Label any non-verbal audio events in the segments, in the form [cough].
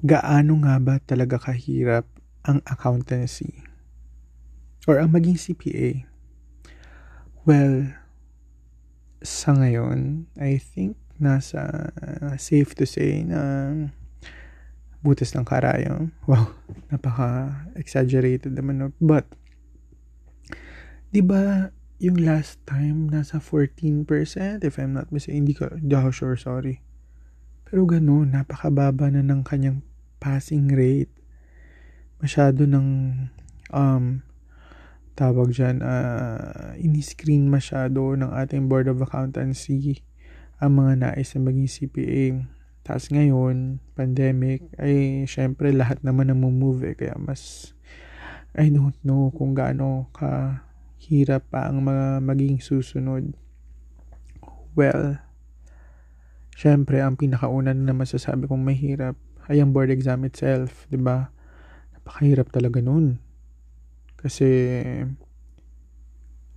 gaano nga ba talaga kahirap ang accountancy? Or ang maging CPA? Well, sa ngayon, I think nasa uh, safe to say na butas ng karayo. [laughs] Wow, napaka-exaggerated naman. But, di ba yung last time nasa 14% if I'm not mistaken, hindi ko, hindi ako sure, sorry. Pero ganun, napakababa na ng kanyang passing rate. Masyado ng um, tawag dyan, uh, ini-screen masyado ng ating Board of Accountancy ang mga nais na maging CPA. Tapos ngayon, pandemic, ay syempre lahat naman na move eh. Kaya mas, I don't know kung gaano ka hirap pa ang mga maging susunod. Well, syempre ang pinakauna na masasabi kong mahirap ay ang board exam itself, 'di ba? Napakahirap talaga noon. Kasi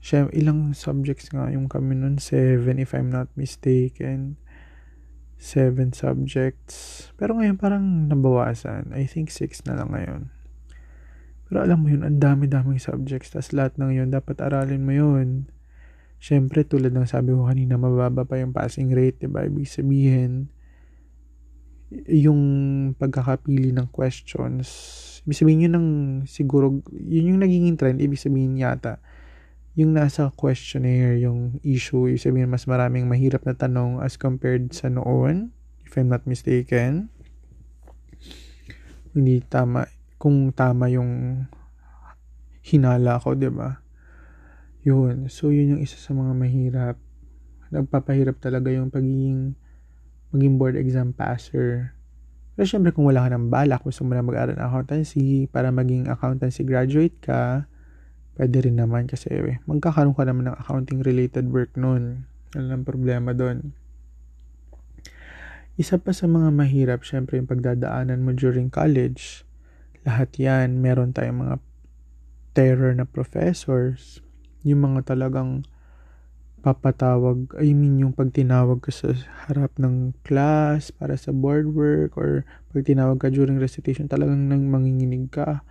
Siyem, ilang subjects nga yung kami nun? Seven, if I'm not mistaken. Seven subjects. Pero ngayon parang nabawasan. I think six na lang ngayon. Pero alam mo yun, ang dami-daming subjects. Tapos lahat ng yun, dapat aralin mo yun. Siyempre, tulad ng sabi ko kanina, mababa pa yung passing rate, diba? Ibig sabihin, yung pagkakapili ng questions, ibig sabihin yun ng siguro, yun yung naging trend, ibig sabihin yata, yung nasa questionnaire, yung issue, yung sabihin mas maraming mahirap na tanong as compared sa noon, if I'm not mistaken. Hindi tama, kung tama yung hinala ko, di ba? Yun. So, yun yung isa sa mga mahirap. Nagpapahirap talaga yung pagiging maging board exam passer. Pero syempre kung wala ka ng balak, gusto mo na mag-aral ng accountancy para maging accountancy graduate ka, Pwede rin naman kasi eh, magkakaroon ka naman ng accounting related work noon. Ano lang problema doon. Isa pa sa mga mahirap, syempre yung pagdadaanan mo during college. Lahat yan, meron tayong mga terror na professors. Yung mga talagang papatawag, I mean yung pag tinawag ka sa harap ng class para sa board work or pag tinawag ka during recitation talagang nang manginginig ka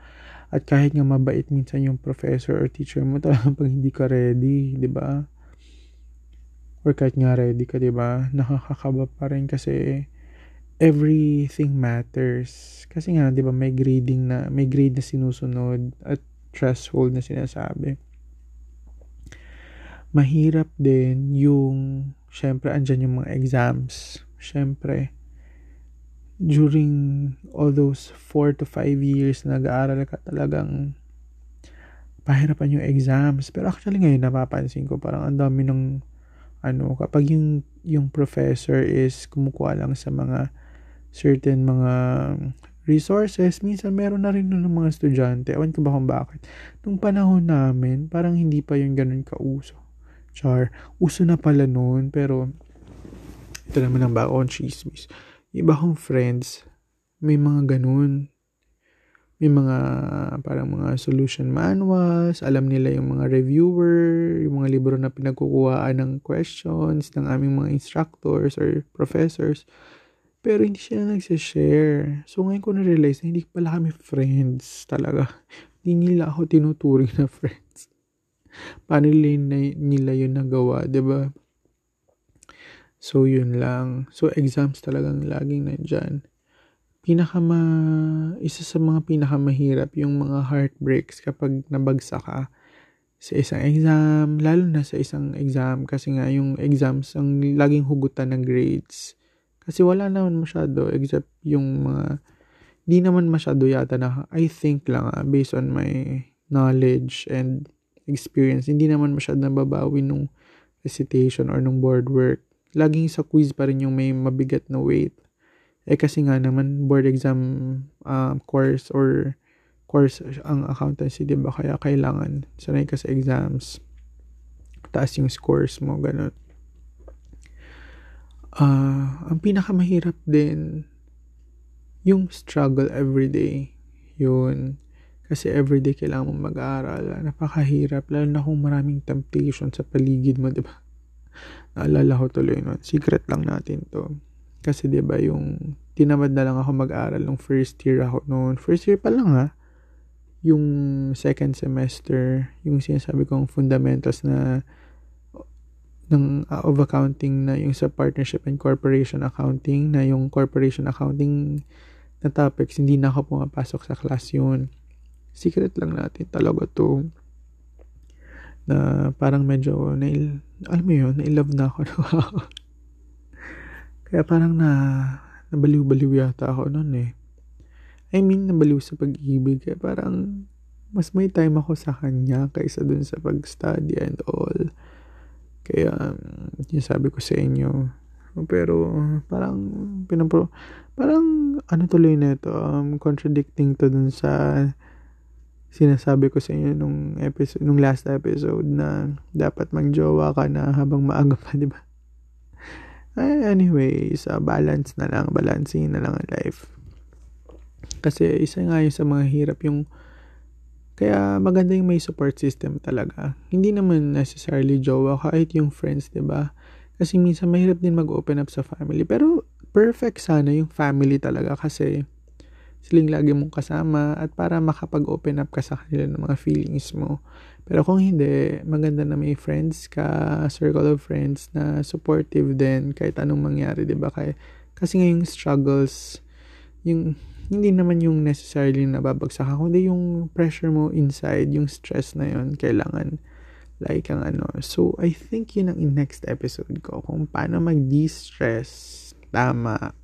at kahit nga mabait minsan yung professor or teacher mo, [laughs] talagang pag hindi ka ready, di ba? Or kahit nga ready ka, di ba? Nakakakaba pa rin kasi everything matters. Kasi nga, di ba, may grading na, may grade na sinusunod at threshold na sinasabi. Mahirap din yung, syempre, andyan yung mga exams. Syempre, during all those 4 to 5 years na nag-aaral ka talagang pahirapan yung exams. Pero actually ngayon napapansin ko parang ang dami ng ano, kapag yung, yung professor is kumukuha lang sa mga certain mga resources, minsan meron na rin ng mga estudyante. Ewan ko ba kung bakit. Nung panahon namin, parang hindi pa yung ganun kauso. Char, uso na pala noon, pero ito naman ang baon chismis iba kong friends, may mga ganun. May mga parang mga solution manuals, alam nila yung mga reviewer, yung mga libro na pinagkukuhaan ng questions ng aming mga instructors or professors. Pero hindi sila nagsishare. So ngayon ko na-realize na hindi pala kami friends talaga. [laughs] Hindi nila ako tinuturing na friends. Paano nila, yun nagawa, ba diba? So, yun lang. So, exams talagang laging nandyan. Pinakama, isa sa mga pinakamahirap yung mga heartbreaks kapag nabagsak ka sa isang exam, lalo na sa isang exam kasi nga yung exams ang laging hugutan ng grades. Kasi wala naman masyado except yung mga di naman masyado yata na I think lang ah, based on my knowledge and experience, hindi naman masyado nababawi nung recitation or nung board work laging sa quiz pa rin yung may mabigat na weight. Eh kasi nga naman board exam uh, course or course ang accountancy, 'di ba? Kaya kailangan sanay ka sa exams. Taas yung scores mo, ganun. Uh, ang pinakamahirap din yung struggle everyday. Yun. Kasi everyday kailangan mo mag-aaral. Napakahirap. Lalo na kung maraming temptation sa paligid mo, di ba? [laughs] Naalala ko tuloy nun. Secret lang natin to. Kasi 'di ba yung tinamad na lang ako mag-aral nung first year ako noon. First year pa lang ha. Yung second semester, yung sinasabi kong fundamentals na ng uh, of accounting na yung sa partnership and corporation accounting na yung corporation accounting na topics hindi na ako pumapasok sa class yun secret lang natin talaga to. Na parang medyo na alam mo yun na love na ako [laughs] kaya parang na nabaliw-baliw yata ako noon eh. I mean nabaliw sa pag-ibig kaya parang mas may time ako sa kanya kaysa dun sa pag-study and all. Kaya, yung sabi ko sa inyo, pero parang pinapro parang ano tuloy nito um, contradicting to dun sa sinasabi ko sa inyo nung episode nung last episode na dapat magjowa ka na habang maaga pa [laughs] di ba anyways uh, balance na lang balancing na lang ang life kasi isa nga yung sa mga hirap yung kaya maganda yung may support system talaga. Hindi naman necessarily jowa, kahit yung friends, ba diba? Kasi minsan mahirap din mag-open up sa family. Pero perfect sana yung family talaga kasi siling lagi mong kasama at para makapag-open up ka sa kanila ng mga feelings mo. Pero kung hindi, maganda na may friends ka, circle of friends na supportive din kahit anong mangyari, 'di ba? Kasi ngayong struggles, yung hindi naman yung necessarily nababagsak ako, kundi yung pressure mo inside, yung stress na yon kailangan like ang ano. So, I think yun ang next episode ko, kung paano mag-de-stress. Tama.